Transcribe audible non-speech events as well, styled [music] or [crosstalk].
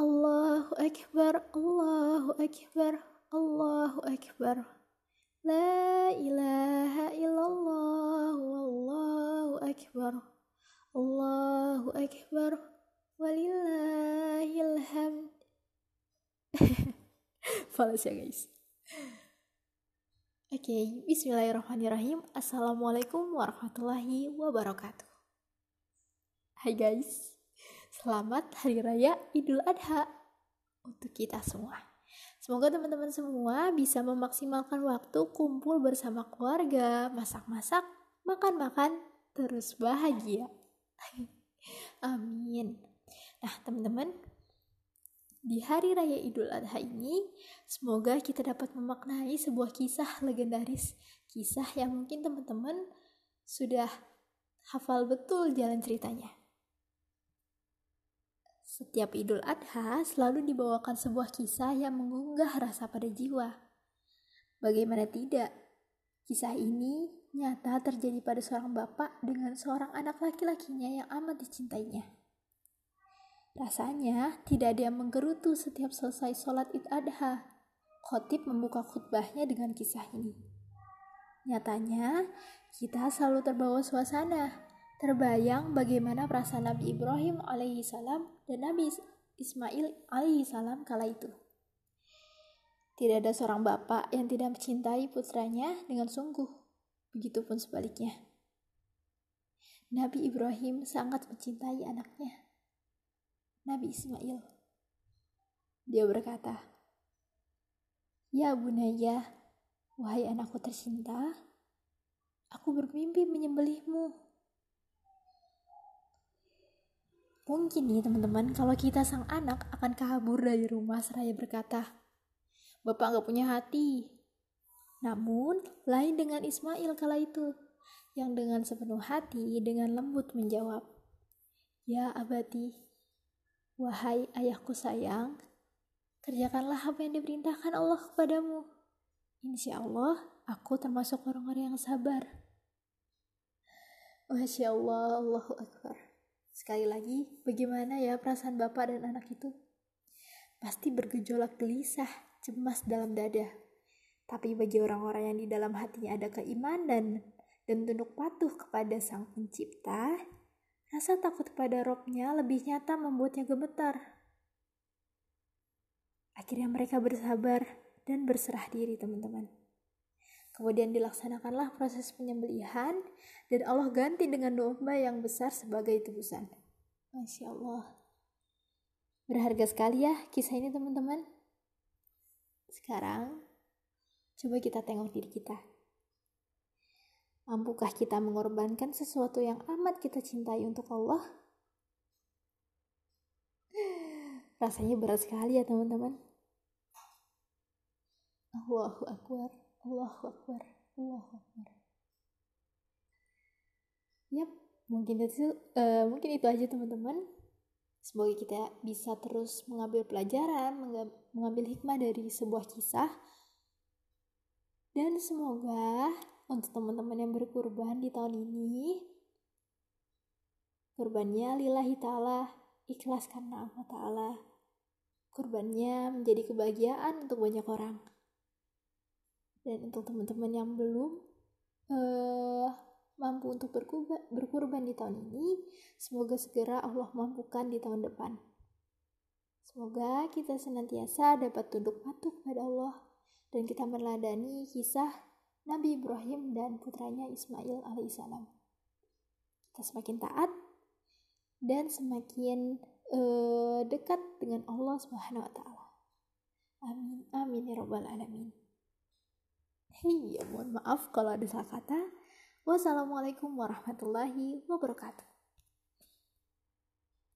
Allahu Akbar, Allahu Akbar, Allahu Akbar. La ilaha illallah, Wallahu Akbar. Allahu Akbar, walillahil hamd. [laughs] Falas ya guys. Oke, okay, bismillahirrahmanirrahim. Assalamualaikum warahmatullahi wabarakatuh. Hai guys, selamat Hari Raya Idul Adha untuk kita semua. Semoga teman-teman semua bisa memaksimalkan waktu kumpul bersama keluarga, masak-masak, makan-makan, terus bahagia. [laughs] Amin. Nah, teman-teman, di hari raya Idul Adha ini, semoga kita dapat memaknai sebuah kisah legendaris, kisah yang mungkin teman-teman sudah hafal betul jalan ceritanya. Setiap Idul Adha selalu dibawakan sebuah kisah yang mengunggah rasa pada jiwa. Bagaimana tidak? Kisah ini nyata terjadi pada seorang bapak dengan seorang anak laki-lakinya yang amat dicintainya. Rasanya tidak ada yang menggerutu setiap selesai sholat id adha. Khotib membuka khutbahnya dengan kisah ini. Nyatanya, kita selalu terbawa suasana. Terbayang bagaimana perasaan Nabi Ibrahim alaihissalam dan Nabi Ismail alaihissalam kala itu. Tidak ada seorang bapak yang tidak mencintai putranya dengan sungguh. Begitupun sebaliknya. Nabi Ibrahim sangat mencintai anaknya. Nabi Ismail. Dia berkata, Ya Bunaya, wahai anakku tercinta, aku bermimpi menyembelihmu. Mungkin nih teman-teman, kalau kita sang anak akan kabur dari rumah seraya berkata, Bapak gak punya hati. Namun, lain dengan Ismail kala itu, yang dengan sepenuh hati, dengan lembut menjawab, Ya abadi, Wahai ayahku sayang, kerjakanlah apa yang diperintahkan Allah kepadamu. Insya Allah, aku termasuk orang-orang yang sabar. Masya Allah, Allahu Akbar. Sekali lagi, bagaimana ya perasaan bapak dan anak itu? Pasti bergejolak gelisah, cemas dalam dada. Tapi bagi orang-orang yang di dalam hatinya ada keimanan dan tunduk patuh kepada Sang Pencipta, Rasa takut pada robnya lebih nyata membuatnya gemetar. Akhirnya mereka bersabar dan berserah diri teman-teman. Kemudian dilaksanakanlah proses penyembelihan dan Allah ganti dengan domba yang besar sebagai tebusan. Masya Allah. Berharga sekali ya kisah ini teman-teman. Sekarang, coba kita tengok diri kita. Mampukah kita mengorbankan sesuatu yang amat kita cintai untuk Allah? Rasanya berat sekali ya teman-teman. Allahu Akbar, Allahu Akbar, Allahu Akbar. Yap, mungkin itu uh, mungkin itu aja teman-teman. Semoga kita bisa terus mengambil pelajaran, mengambil hikmah dari sebuah kisah. Dan semoga untuk teman-teman yang berkurban di tahun ini kurbannya lillahi ta'ala ikhlas karena Allah ta'ala kurbannya menjadi kebahagiaan untuk banyak orang dan untuk teman-teman yang belum uh, mampu untuk berkurban, berkurban di tahun ini semoga segera Allah mampukan di tahun depan semoga kita senantiasa dapat tunduk patuh kepada Allah dan kita meneladani kisah Nabi Ibrahim dan putranya Ismail alaihissalam. Kita semakin taat dan semakin uh, dekat dengan Allah Subhanahu wa taala. Amin. Amin ya rabbal alamin. Hei, mohon maaf kalau ada salah kata. Wassalamualaikum warahmatullahi wabarakatuh.